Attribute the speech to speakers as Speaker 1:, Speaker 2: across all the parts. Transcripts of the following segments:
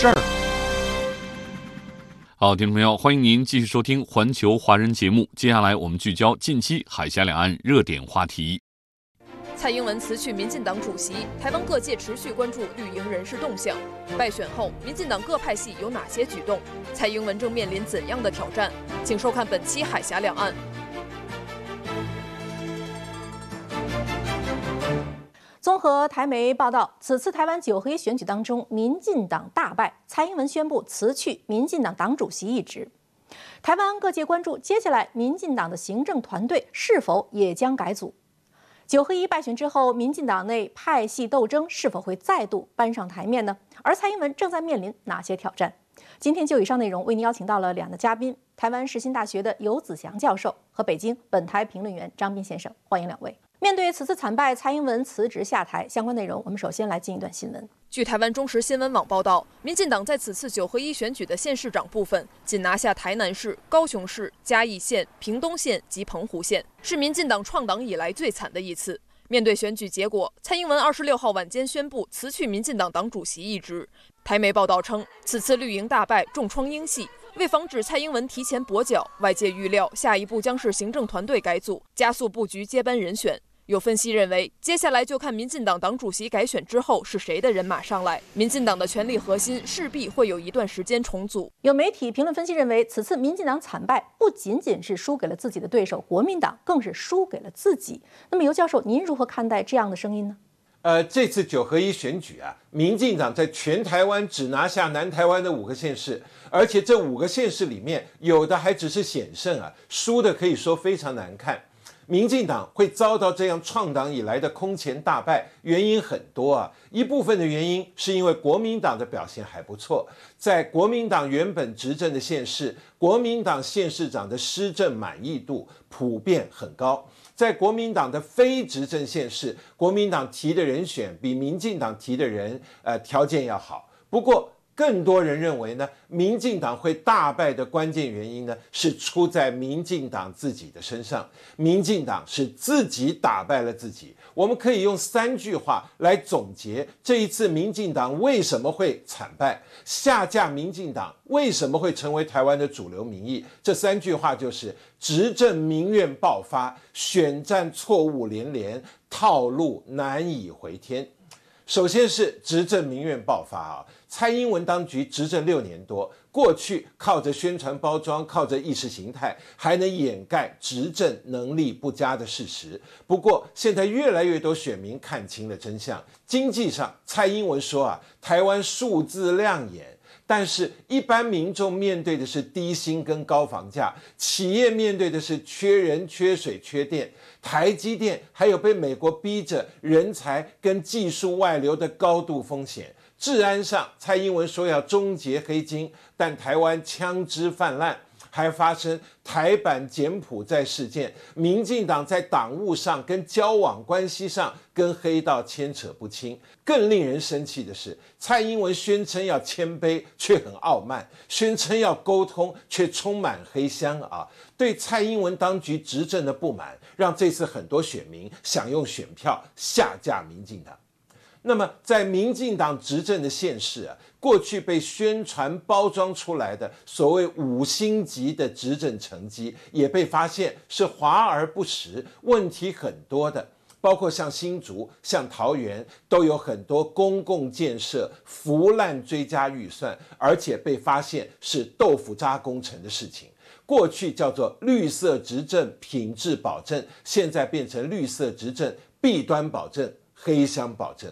Speaker 1: 事儿。
Speaker 2: 好，听众朋友，欢迎您继续收听《环球华人》节目。接下来我们聚焦近期海峡两岸热点话题。
Speaker 3: 蔡英文辞去民进党主席，台湾各界持续关注绿营人士动向。败选后，民进党各派系有哪些举动？蔡英文正面临怎样的挑战？请收看本期《海峡两岸》。
Speaker 4: 合台媒报道，此次台湾九合一选举当中，民进党大败，蔡英文宣布辞去民进党党主席一职。台湾各界关注，接下来民进党的行政团队是否也将改组？九合一败选之后，民进党内派系斗争是否会再度搬上台面呢？而蔡英文正在面临哪些挑战？今天就以上内容为您邀请到了两个嘉宾：台湾世新大学的游子祥教授和北京本台评论员张斌先生，欢迎两位。面对此次惨败，蔡英文辞职下台，相关内容我们首先来进一段新闻。
Speaker 3: 据台湾中时新闻网报道，民进党在此次九合一选举的县市长部分，仅拿下台南市、高雄市、嘉义县、屏东县及澎湖县，是民进党创党以来最惨的一次。面对选举结果，蔡英文二十六号晚间宣布辞去民进党党主席一职。台媒报道称，此次绿营大败，重创英系。为防止蔡英文提前跛脚，外界预料下一步将是行政团队改组，加速布局接班人选。有分析认为，接下来就看民进党党主席改选之后是谁的人马上来。民进党的权力核心势必会有一段时间重组。
Speaker 4: 有媒体评论分析认为，此次民进党惨败不仅仅是输给了自己的对手国民党，更是输给了自己。那么，尤教授，您如何看待这样的声音呢？
Speaker 5: 呃，这次九合一选举啊，民进党在全台湾只拿下南台湾的五个县市，而且这五个县市里面有的还只是险胜啊，输的可以说非常难看。民进党会遭到这样创党以来的空前大败，原因很多啊。一部分的原因是因为国民党的表现还不错，在国民党原本执政的县市，国民党县市长的施政满意度普遍很高。在国民党的非执政县市，国民党提的人选比民进党提的人，呃，条件要好。不过，更多人认为呢，民进党会大败的关键原因呢，是出在民进党自己的身上。民进党是自己打败了自己。我们可以用三句话来总结这一次民进党为什么会惨败，下架民进党为什么会成为台湾的主流民意。这三句话就是：执政民怨爆发，选战错误连连，套路难以回天。首先是执政民怨爆发啊！蔡英文当局执政六年多，过去靠着宣传包装，靠着意识形态，还能掩盖执政能力不佳的事实。不过，现在越来越多选民看清了真相。经济上，蔡英文说啊，台湾数字亮眼。但是，一般民众面对的是低薪跟高房价，企业面对的是缺人、缺水、缺电。台积电还有被美国逼着人才跟技术外流的高度风险。治安上，蔡英文说要终结黑金，但台湾枪支泛滥。还发生台版柬埔寨事件，民进党在党务上跟交往关系上跟黑道牵扯不清。更令人生气的是，蔡英文宣称要谦卑，却很傲慢；宣称要沟通，却充满黑箱啊！对蔡英文当局执政的不满，让这次很多选民想用选票下架民进党。那么，在民进党执政的县市啊。过去被宣传包装出来的所谓五星级的执政成绩，也被发现是华而不实，问题很多的，包括像新竹、像桃园，都有很多公共建设腐烂追加预算，而且被发现是豆腐渣工程的事情。过去叫做绿色执政品质保证，现在变成绿色执政弊端保证、黑箱保证。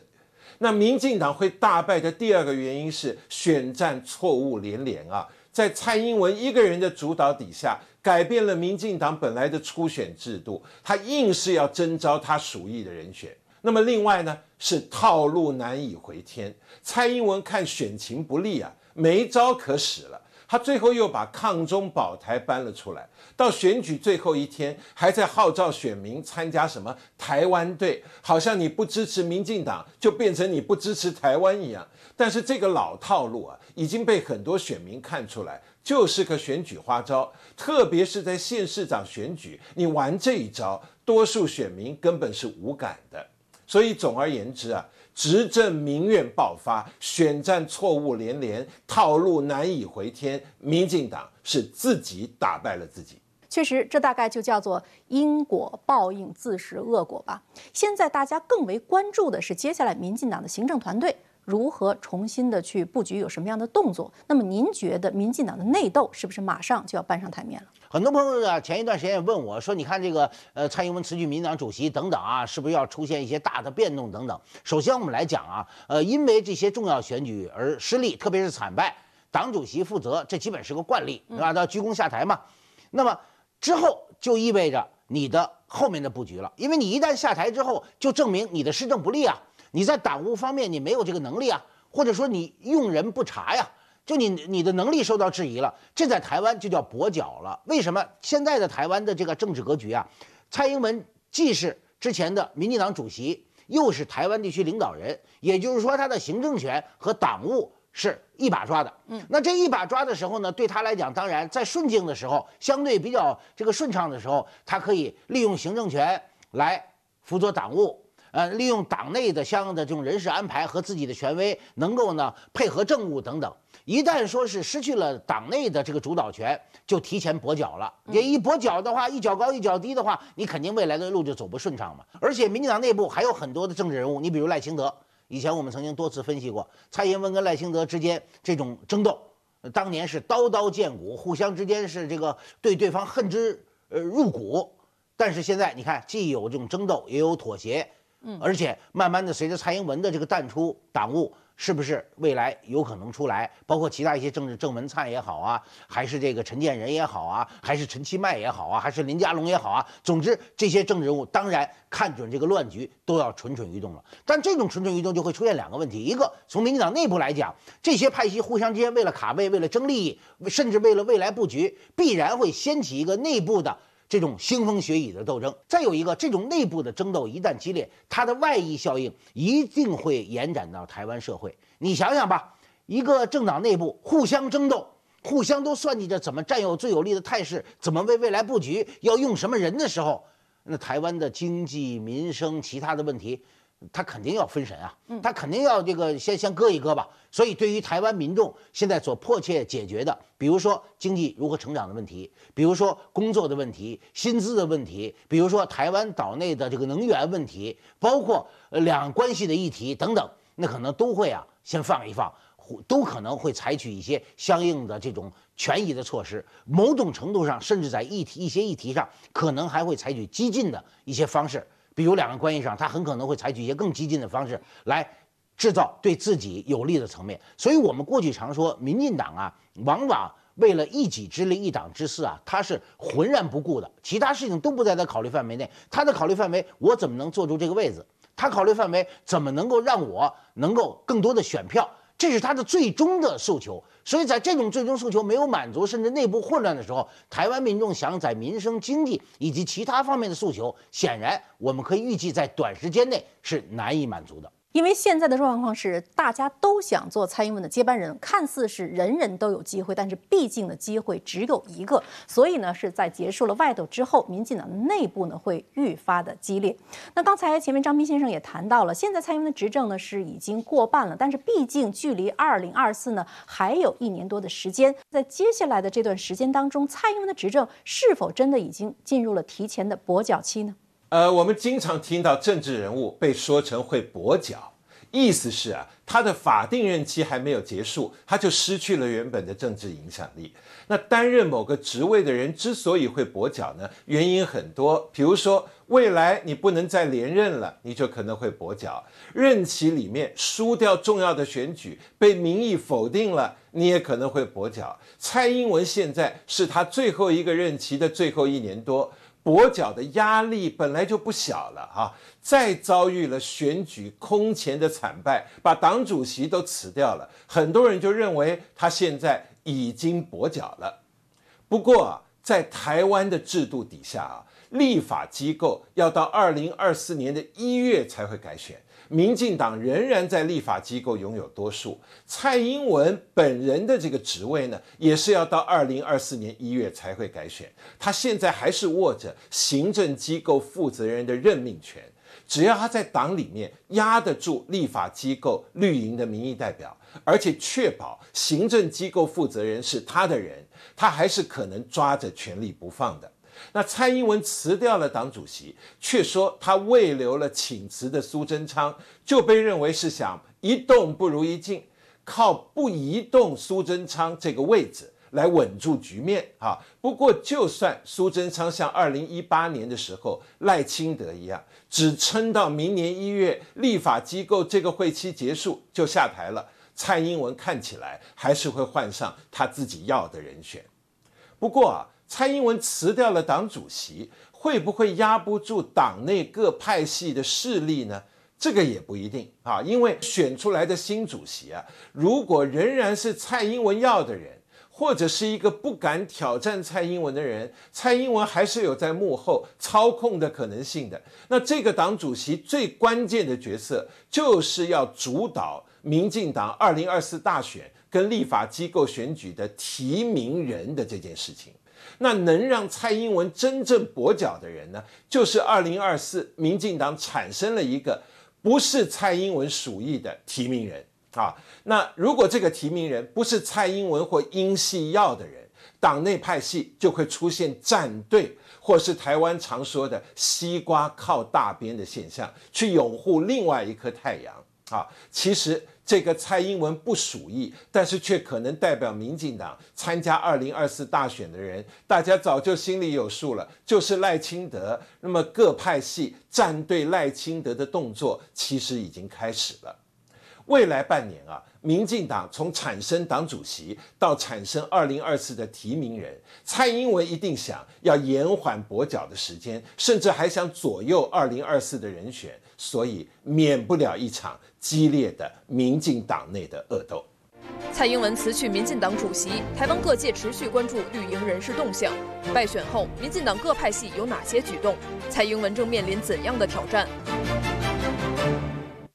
Speaker 5: 那民进党会大败的第二个原因是选战错误连连啊，在蔡英文一个人的主导底下，改变了民进党本来的初选制度，他硬是要征召他属意的人选。那么另外呢是套路难以回天，蔡英文看选情不利啊，没招可使了。他最后又把抗中保台搬了出来，到选举最后一天，还在号召选民参加什么台湾队，好像你不支持民进党，就变成你不支持台湾一样。但是这个老套路啊，已经被很多选民看出来，就是个选举花招。特别是在县市长选举，你玩这一招，多数选民根本是无感的。所以总而言之啊。执政民怨爆发，选战错误连连，套路难以回天。民进党是自己打败了自己。
Speaker 4: 确实，这大概就叫做因果报应，自食恶果吧。现在大家更为关注的是，接下来民进党的行政团队如何重新的去布局，有什么样的动作？那么，您觉得民进党的内斗是不是马上就要搬上台面了？
Speaker 6: 很多朋友啊，前一段时间也问我说：“你看这个，呃，蔡英文辞去民进党主席等等啊，是不是要出现一些大的变动等等？”首先，我们来讲啊，呃，因为这些重要选举而失利，特别是惨败，党主席负责，这基本是个惯例，对吧？要鞠躬下台嘛。那么之后就意味着你的后面的布局了，因为你一旦下台之后，就证明你的施政不利啊，你在党务方面你没有这个能力啊，或者说你用人不察呀。就你你的能力受到质疑了，这在台湾就叫跛脚了。为什么现在的台湾的这个政治格局啊？蔡英文既是之前的民进党主席，又是台湾地区领导人，也就是说他的行政权和党务是一把抓的。嗯，那这一把抓的时候呢，对他来讲，当然在顺境的时候，相对比较这个顺畅的时候，他可以利用行政权来辅佐党务。呃，利用党内的相应的这种人事安排和自己的权威，能够呢配合政务等等。一旦说是失去了党内的这个主导权，就提前跛脚了。也一跛脚的话，一脚高一脚低的话，你肯定未来的路就走不顺畅嘛。而且民进党内部还有很多的政治人物，你比如赖清德，以前我们曾经多次分析过，蔡英文跟赖清德之间这种争斗，当年是刀刀见骨，互相之间是这个对对方恨之呃入骨。但是现在你看，既有这种争斗，也有妥协。嗯，而且慢慢的，随着蔡英文的这个淡出党务，是不是未来有可能出来？包括其他一些政治郑文灿也好啊，还是这个陈建仁也好啊，还是陈其迈也好啊，还是林佳龙也好啊，总之这些政治人物当然看准这个乱局，都要蠢蠢欲动了。但这种蠢蠢欲动就会出现两个问题：一个从民进党内部来讲，这些派系互相之间为了卡位、为了争利益，甚至为了未来布局，必然会掀起一个内部的。这种腥风血雨的斗争，再有一个，这种内部的争斗一旦激烈，它的外溢效应一定会延展到台湾社会。你想想吧，一个政党内部互相争斗，互相都算计着怎么占有最有利的态势，怎么为未来布局，要用什么人的时候，那台湾的经济民生其他的问题。他肯定要分神啊，他肯定要这个先先搁一搁吧。所以，对于台湾民众现在所迫切解决的，比如说经济如何成长的问题，比如说工作的问题、薪资的问题，比如说台湾岛内的这个能源问题，包括呃两岸关系的议题等等，那可能都会啊先放一放，都可能会采取一些相应的这种权益的措施。某种程度上，甚至在议题一些议题上，可能还会采取激进的一些方式。比如两岸关系上，他很可能会采取一些更激进的方式来制造对自己有利的层面。所以，我们过去常说，民进党啊，往往为了一己之利、一党之私啊，他是浑然不顾的，其他事情都不在他考虑范围内。他的考虑范围，我怎么能坐住这个位子？他考虑范围，怎么能够让我能够更多的选票？这是他的最终的诉求。所以在这种最终诉求没有满足，甚至内部混乱的时候，台湾民众想在民生、经济以及其他方面的诉求，显然我们可以预计在短时间内是难以满足的。
Speaker 4: 因为现在的状况是，大家都想做蔡英文的接班人，看似是人人都有机会，但是毕竟的机会只有一个，所以呢，是在结束了外斗之后，民进党内部呢会愈发的激烈。那刚才前面张斌先生也谈到了，现在蔡英文的执政呢是已经过半了，但是毕竟距离二零二四呢还有一年多的时间，在接下来的这段时间当中，蔡英文的执政是否真的已经进入了提前的跛脚期呢？
Speaker 5: 呃，我们经常听到政治人物被说成会跛脚，意思是啊，他的法定任期还没有结束，他就失去了原本的政治影响力。那担任某个职位的人之所以会跛脚呢，原因很多，比如说未来你不能再连任了，你就可能会跛脚；任期里面输掉重要的选举，被民意否定了，你也可能会跛脚。蔡英文现在是他最后一个任期的最后一年多。跛脚的压力本来就不小了啊，再遭遇了选举空前的惨败，把党主席都辞掉了，很多人就认为他现在已经跛脚了。不过啊，在台湾的制度底下啊，立法机构要到二零二四年的一月才会改选。民进党仍然在立法机构拥有多数，蔡英文本人的这个职位呢，也是要到二零二四年一月才会改选。他现在还是握着行政机构负责人的任命权，只要他在党里面压得住立法机构绿营的民意代表，而且确保行政机构负责人是他的人，他还是可能抓着权力不放的。那蔡英文辞掉了党主席，却说他未留了请辞的苏贞昌，就被认为是想一动不如一静，靠不移动苏贞昌这个位置来稳住局面啊。不过，就算苏贞昌像二零一八年的时候赖清德一样，只撑到明年一月立法机构这个会期结束就下台了，蔡英文看起来还是会换上他自己要的人选。不过啊。蔡英文辞掉了党主席，会不会压不住党内各派系的势力呢？这个也不一定啊，因为选出来的新主席啊，如果仍然是蔡英文要的人，或者是一个不敢挑战蔡英文的人，蔡英文还是有在幕后操控的可能性的。那这个党主席最关键的角色，就是要主导民进党二零二四大选跟立法机构选举的提名人的这件事情。那能让蔡英文真正跛脚的人呢？就是二零二四民进党产生了一个不是蔡英文属意的提名人啊。那如果这个提名人不是蔡英文或英系要的人，党内派系就会出现站队，或是台湾常说的西瓜靠大边的现象，去拥护另外一颗太阳啊。其实。这个蔡英文不属意，但是却可能代表民进党参加二零二四大选的人，大家早就心里有数了，就是赖清德。那么各派系站队赖清德的动作，其实已经开始了。未来半年啊，民进党从产生党主席到产生二零二四的提名人，蔡英文一定想要延缓跛脚的时间，甚至还想左右二零二四的人选，所以免不了一场。激烈的民进党内的恶斗。
Speaker 3: 蔡英文辞去民进党主席，台湾各界持续关注绿营人士动向。败选后，民进党各派系有哪些举动？蔡英文正面临怎样的挑战？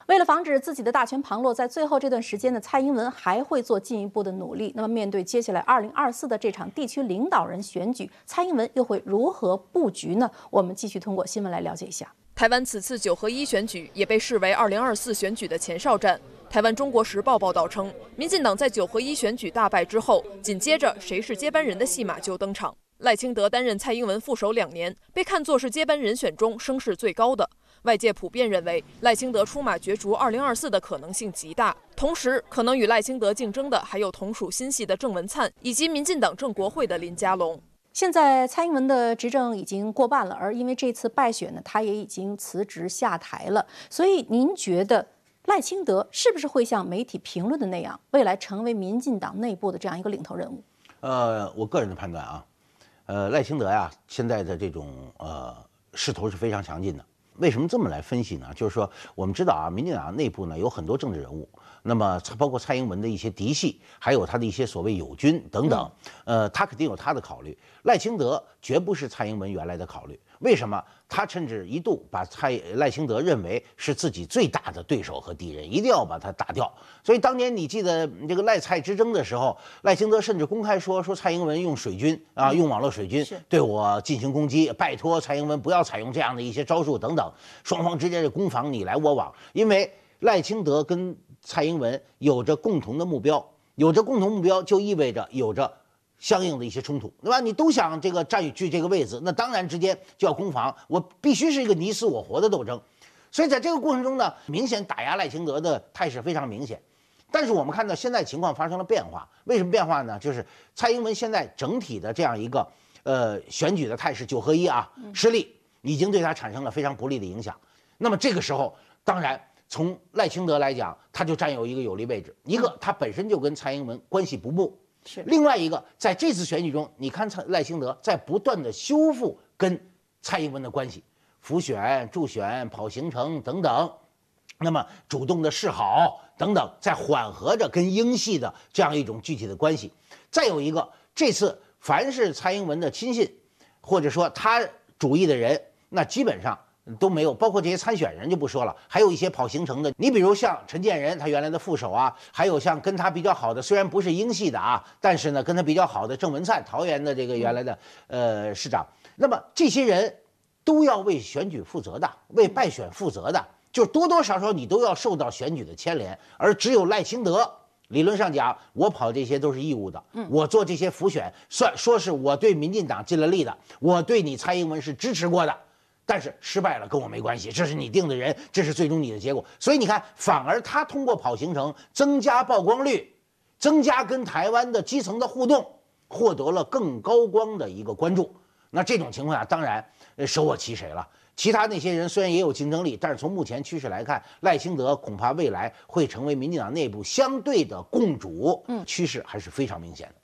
Speaker 4: 为了防止自己的大权旁落，在最后这段时间呢，蔡英文还会做进一步的努力。那么，面对接下来二零二四的这场地区领导人选举，蔡英文又会如何布局呢？我们继续通过新闻来了解一下。
Speaker 3: 台湾此次九合一选举也被视为二零二四选举的前哨战。台湾《中国时报》报道称，民进党在九合一选举大败之后，紧接着谁是接班人的戏码就登场。赖清德担任蔡英文副手两年，被看作是接班人选中声势最高的。外界普遍认为，赖清德出马角逐二零二四的可能性极大。同时，可能与赖清德竞争的还有同属新系的郑文灿，以及民进党政国会的林佳龙。
Speaker 4: 现在蔡英文的执政已经过半了，而因为这次败选呢，他也已经辞职下台了。所以您觉得赖清德是不是会像媒体评论的那样，未来成为民进党内部的这样一个领头人物？
Speaker 6: 呃，我个人的判断啊，呃，赖清德呀，现在的这种呃势头是非常强劲的。为什么这么来分析呢？就是说，我们知道啊，民进党内部呢有很多政治人物。那么，包括蔡英文的一些嫡系，还有他的一些所谓友军等等，呃，他肯定有他的考虑。赖清德绝不是蔡英文原来的考虑。为什么？他甚至一度把蔡赖清德认为是自己最大的对手和敌人，一定要把他打掉。所以当年你记得这个赖蔡之争的时候，赖清德甚至公开说说蔡英文用水军啊，用网络水军对我进行攻击，拜托蔡英文不要采用这样的一些招数等等。双方之间的攻防你来我往，因为赖清德跟蔡英文有着共同的目标，有着共同目标就意味着有着相应的一些冲突，对吧？你都想这个占据这个位置，那当然之间就要攻防，我必须是一个你死我活的斗争。所以在这个过程中呢，明显打压赖清德的态势非常明显。但是我们看到现在情况发生了变化，为什么变化呢？就是蔡英文现在整体的这样一个呃选举的态势九合一啊失利，已经对他产生了非常不利的影响。那么这个时候，当然。从赖清德来讲，他就占有一个有利位置。一个，他本身就跟蔡英文关系不睦；
Speaker 4: 是
Speaker 6: 另外一个，在这次选举中，你看蔡赖清德在不断的修复跟蔡英文的关系，辅选、助选、跑行程等等，那么主动的示好等等，在缓和着跟英系的这样一种具体的关系。再有一个，这次凡是蔡英文的亲信，或者说他主意的人，那基本上。都没有，包括这些参选人就不说了，还有一些跑行程的。你比如像陈建仁，他原来的副手啊，还有像跟他比较好的，虽然不是英系的啊，但是呢，跟他比较好的郑文灿，桃园的这个原来的呃市长。那么这些人都要为选举负责的，为败选负责的，就多多少少你都要受到选举的牵连。而只有赖清德，理论上讲，我跑这些都是义务的，我做这些辅选，算说是我对民进党尽了力的，我对你蔡英文是支持过的。但是失败了跟我没关系，这是你定的人，这是最终你的结果。所以你看，反而他通过跑行程增加曝光率，增加跟台湾的基层的互动，获得了更高光的一个关注。那这种情况下，当然舍我其谁了。其他那些人虽然也有竞争力，但是从目前趋势来看，赖清德恐怕未来会成为民进党内部相对的共主。嗯，趋势还是非常明显的。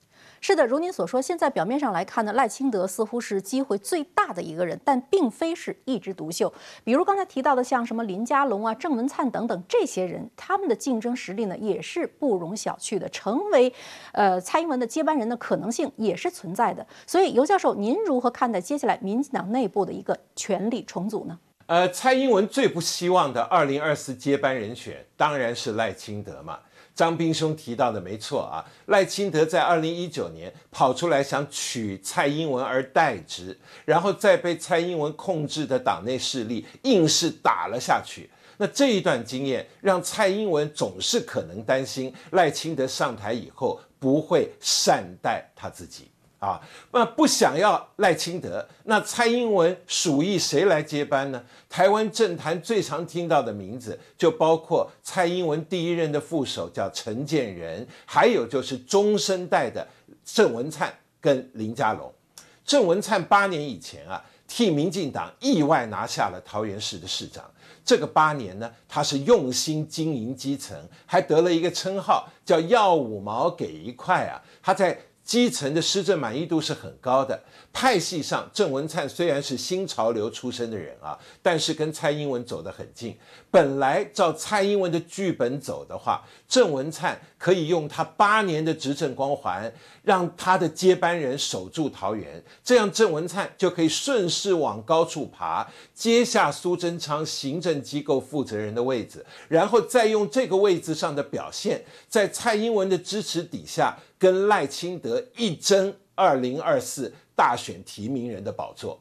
Speaker 4: 是的，如您所说，现在表面上来看呢，赖清德似乎是机会最大的一个人，但并非是一枝独秀。比如刚才提到的，像什么林佳龙啊、郑文灿等等这些人，他们的竞争实力呢，也是不容小觑的。成为，呃，蔡英文的接班人的可能性也是存在的。所以，尤教授，您如何看待接下来民进党内部的一个权力重组呢？
Speaker 5: 呃，蔡英文最不希望的二零二四接班人选，当然是赖清德嘛。张斌兄提到的没错啊，赖清德在二零一九年跑出来想取蔡英文而代之，然后再被蔡英文控制的党内势力硬是打了下去。那这一段经验让蔡英文总是可能担心赖清德上台以后不会善待他自己。啊，那不想要赖清德，那蔡英文属意谁来接班呢？台湾政坛最常听到的名字就包括蔡英文第一任的副手叫陈建仁，还有就是中生代的郑文灿跟林佳龙。郑文灿八年以前啊，替民进党意外拿下了桃园市的市长。这个八年呢，他是用心经营基层，还得了一个称号叫“要五毛给一块”啊。他在基层的施政满意度是很高的。派系上，郑文灿虽然是新潮流出身的人啊，但是跟蔡英文走得很近。本来照蔡英文的剧本走的话，郑文灿可以用他八年的执政光环，让他的接班人守住桃园，这样郑文灿就可以顺势往高处爬，接下苏贞昌行政机构负责人的位置，然后再用这个位置上的表现，在蔡英文的支持底下。跟赖清德一争二零二四大选提名人的宝座，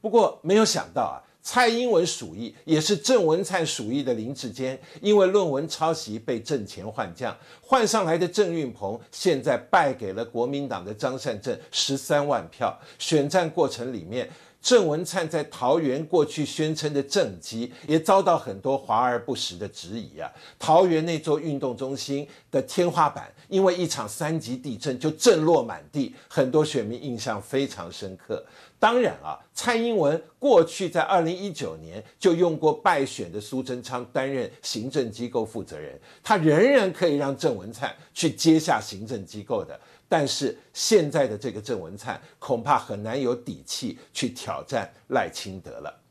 Speaker 5: 不过没有想到啊，蔡英文鼠疫也是郑文灿鼠疫的林志坚，因为论文抄袭被挣钱换将，换上来的郑运鹏现在败给了国民党的张善政十三万票，选战过程里面。郑文灿在桃园过去宣称的政绩，也遭到很多华而不实的质疑啊！桃园那座运动中心的天花板，因为一场三级地震就震落满地，很多选民印象非常深刻。当然啊，蔡英文过去在二零一九年就用过败选的苏贞昌担任行政机构负责人，他仍然可以让郑文灿去接下行政机构的。但是现在的这个郑文灿恐怕很难有底气去挑战赖清德了。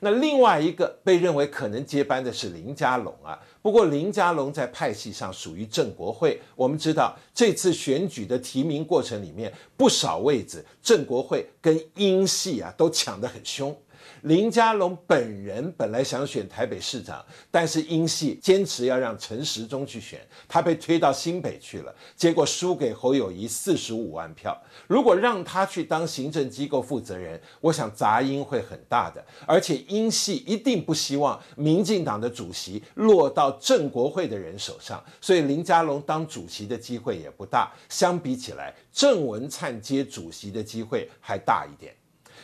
Speaker 5: 那另外一个被认为可能接班的是林佳龙啊。不过林佳龙在派系上属于郑国会，我们知道这次选举的提名过程里面，不少位置郑国会跟英系啊都抢得很凶。林佳龙本人本来想选台北市长，但是英系坚持要让陈时中去选，他被推到新北去了，结果输给侯友谊四十五万票。如果让他去当行政机构负责人，我想杂音会很大的，而且英系一定不希望民进党的主席落到郑国会的人手上，所以林佳龙当主席的机会也不大。相比起来，郑文灿接主席的机会还大一点。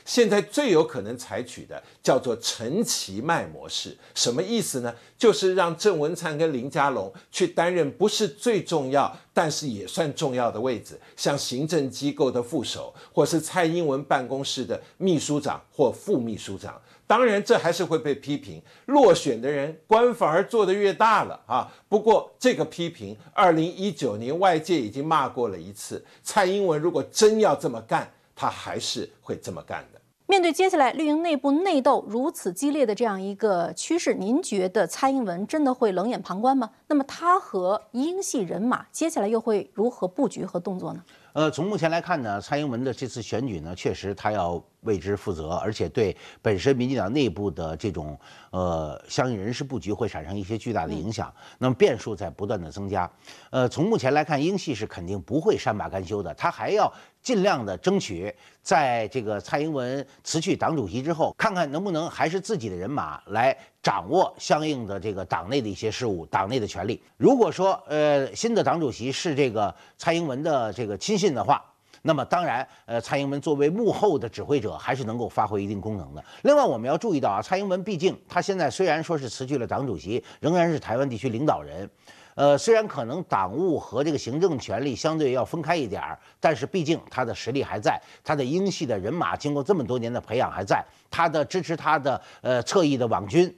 Speaker 5: 现在最有可能采取的叫做陈其迈模式，什么意思呢？就是让郑文灿跟林佳龙去担任不是最重要，但是也算重要的位置，像行政机构的副手，或是蔡英文办公室的秘书长或副秘书长。当然，这还是会被批评，落选的人官反而做得越大了啊。不过，这个批评，二零一九年外界已经骂过了一次。蔡英文如果真要这么干，他还是会这么干的。
Speaker 4: 面对接下来绿营内部内斗如此激烈的这样一个趋势，您觉得蔡英文真的会冷眼旁观吗？那么他和英系人马接下来又会如何布局和动作呢？
Speaker 6: 呃，从目前来看呢，蔡英文的这次选举呢，确实他要为之负责，而且对本身民进党内部的这种呃相应人事布局会产生一些巨大的影响。那么变数在不断的增加。呃，从目前来看，英系是肯定不会善罢甘休的，他还要尽量的争取在这个蔡英文辞去党主席之后，看看能不能还是自己的人马来掌握相应的这个党内的一些事务、党内的权利。如果说呃新的党主席是这个蔡英文的这个亲信的话，那么当然，呃，蔡英文作为幕后的指挥者，还是能够发挥一定功能的。另外，我们要注意到啊，蔡英文毕竟他现在虽然说是辞去了党主席，仍然是台湾地区领导人。呃，虽然可能党务和这个行政权力相对要分开一点儿，但是毕竟他的实力还在，他的英系的人马经过这么多年的培养还在，他的支持他的呃侧翼的网军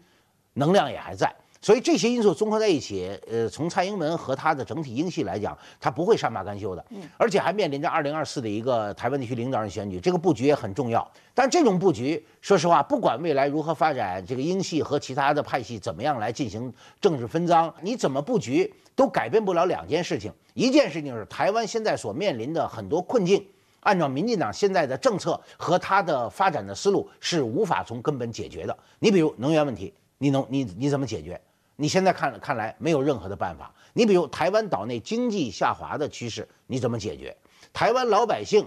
Speaker 6: 能量也还在。所以这些因素综合在一起，呃，从蔡英文和他的整体英系来讲，他不会善罢甘休的，而且还面临着二零二四的一个台湾地区领导人选举，这个布局也很重要。但这种布局，说实话，不管未来如何发展，这个英系和其他的派系怎么样来进行政治分赃，你怎么布局都改变不了两件事情。一件事情是台湾现在所面临的很多困境，按照民进党现在的政策和他的发展的思路是无法从根本解决的。你比如能源问题，你能你你怎么解决？你现在看看来没有任何的办法。你比如台湾岛内经济下滑的趋势，你怎么解决？台湾老百姓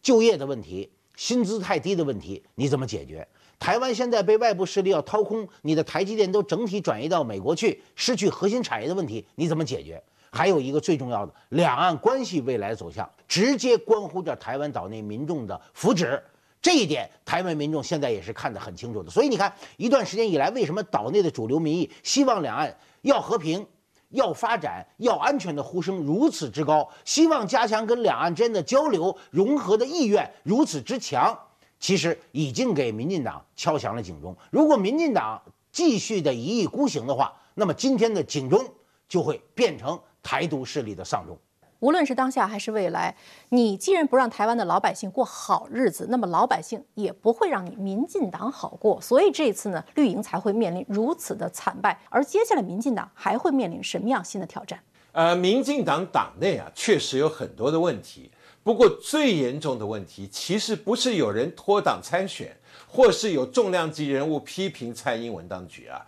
Speaker 6: 就业的问题、薪资太低的问题，你怎么解决？台湾现在被外部势力要掏空，你的台积电都整体转移到美国去，失去核心产业的问题，你怎么解决？还有一个最重要的，两岸关系未来走向，直接关乎着台湾岛内民众的福祉。这一点，台湾民众现在也是看得很清楚的。所以你看，一段时间以来，为什么岛内的主流民意希望两岸要和平、要发展、要安全的呼声如此之高，希望加强跟两岸之间的交流融合的意愿如此之强，其实已经给民进党敲响了警钟。如果民进党继续的一意孤行的话，那么今天的警钟就会变成台独势力的丧钟。
Speaker 4: 无论是当下还是未来，你既然不让台湾的老百姓过好日子，那么老百姓也不会让你民进党好过。所以这次呢，绿营才会面临如此的惨败。而接下来，民进党还会面临什么样新的挑战？
Speaker 5: 呃，民进党党内啊，确实有很多的问题。不过最严重的问题，其实不是有人脱党参选，或是有重量级人物批评蔡英文当局啊。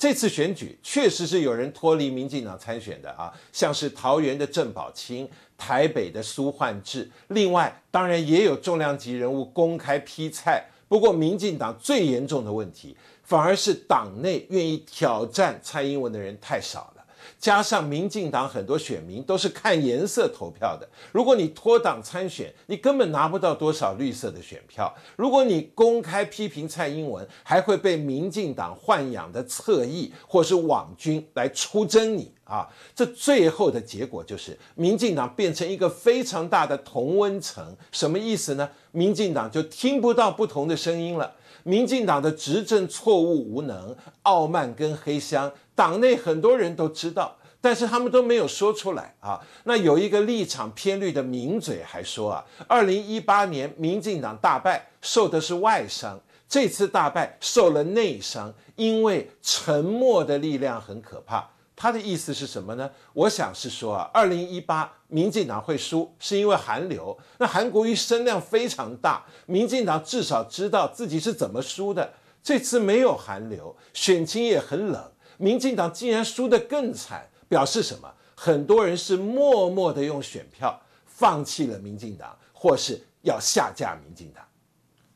Speaker 5: 这次选举确实是有人脱离民进党参选的啊，像是桃园的郑宝清、台北的苏焕智，另外当然也有重量级人物公开批菜。不过民进党最严重的问题，反而是党内愿意挑战蔡英文的人太少了。加上民进党很多选民都是看颜色投票的，如果你脱党参选，你根本拿不到多少绿色的选票；如果你公开批评蔡英文，还会被民进党豢养的侧翼或是网军来出征你啊！这最后的结果就是民进党变成一个非常大的同温层，什么意思呢？民进党就听不到不同的声音了。民进党的执政错误、无能、傲慢跟黑箱。党内很多人都知道，但是他们都没有说出来啊。那有一个立场偏绿的名嘴还说啊，二零一八年民进党大败，受的是外伤，这次大败受了内伤，因为沉默的力量很可怕。他的意思是什么呢？我想是说啊，二零一八民进党会输，是因为韩流。那韩国瑜声量非常大，民进党至少知道自己是怎么输的。这次没有韩流，选情也很冷。民进党竟然输得更惨，表示什么？很多人是默默的用选票放弃了民进党，或是要下架民进党。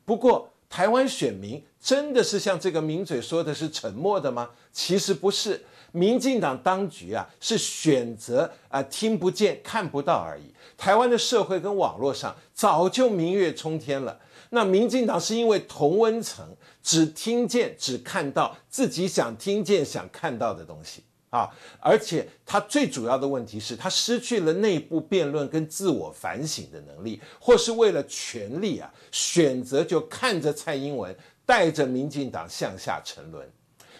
Speaker 5: 不过，台湾选民真的是像这个名嘴说的是沉默的吗？其实不是，民进党当局啊是选择啊听不见、看不到而已。台湾的社会跟网络上早就明月冲天了。那民进党是因为同温层，只听见、只看到自己想听见、想看到的东西啊，而且他最主要的问题是他失去了内部辩论跟自我反省的能力，或是为了权力啊，选择就看着蔡英文带着民进党向下沉沦。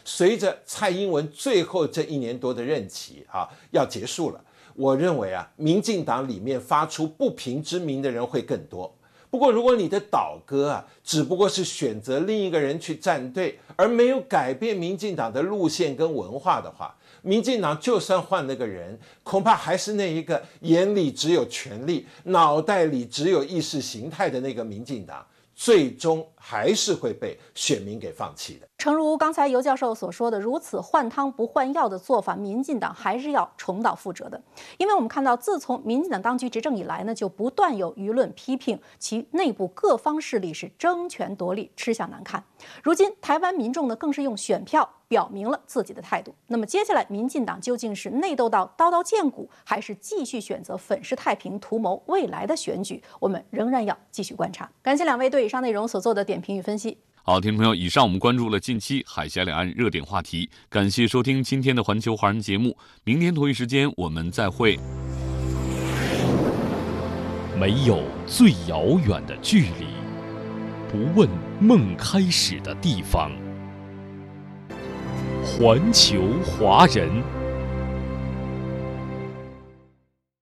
Speaker 5: 随着蔡英文最后这一年多的任期啊要结束了，我认为啊，民进党里面发出不平之鸣的人会更多。不过，如果你的倒戈啊，只不过是选择另一个人去站队，而没有改变民进党的路线跟文化的话，民进党就算换了个人，恐怕还是那一个眼里只有权力、脑袋里只有意识形态的那个民进党。最终还是会被选民给放弃的。
Speaker 4: 诚如刚才尤教授所说的，如此换汤不换药的做法，民进党还是要重蹈覆辙的。因为我们看到，自从民进党当局执政以来呢，就不断有舆论批评其内部各方势力是争权夺利、吃相难看。如今，台湾民众呢，更是用选票。表明了自己的态度。那么接下来，民进党究竟是内斗到刀刀见骨，还是继续选择粉饰太平，图谋未来的选举？我们仍然要继续观察。感谢两位对以上内容所做的点点评与分析。
Speaker 2: 好，听众朋友，以上我们关注了近期海峡两岸热点话题。感谢收听今天的环球华人节目，明天同一时间我们再会。
Speaker 7: 没有最遥远的距离，不问梦开始的地方。环球华人。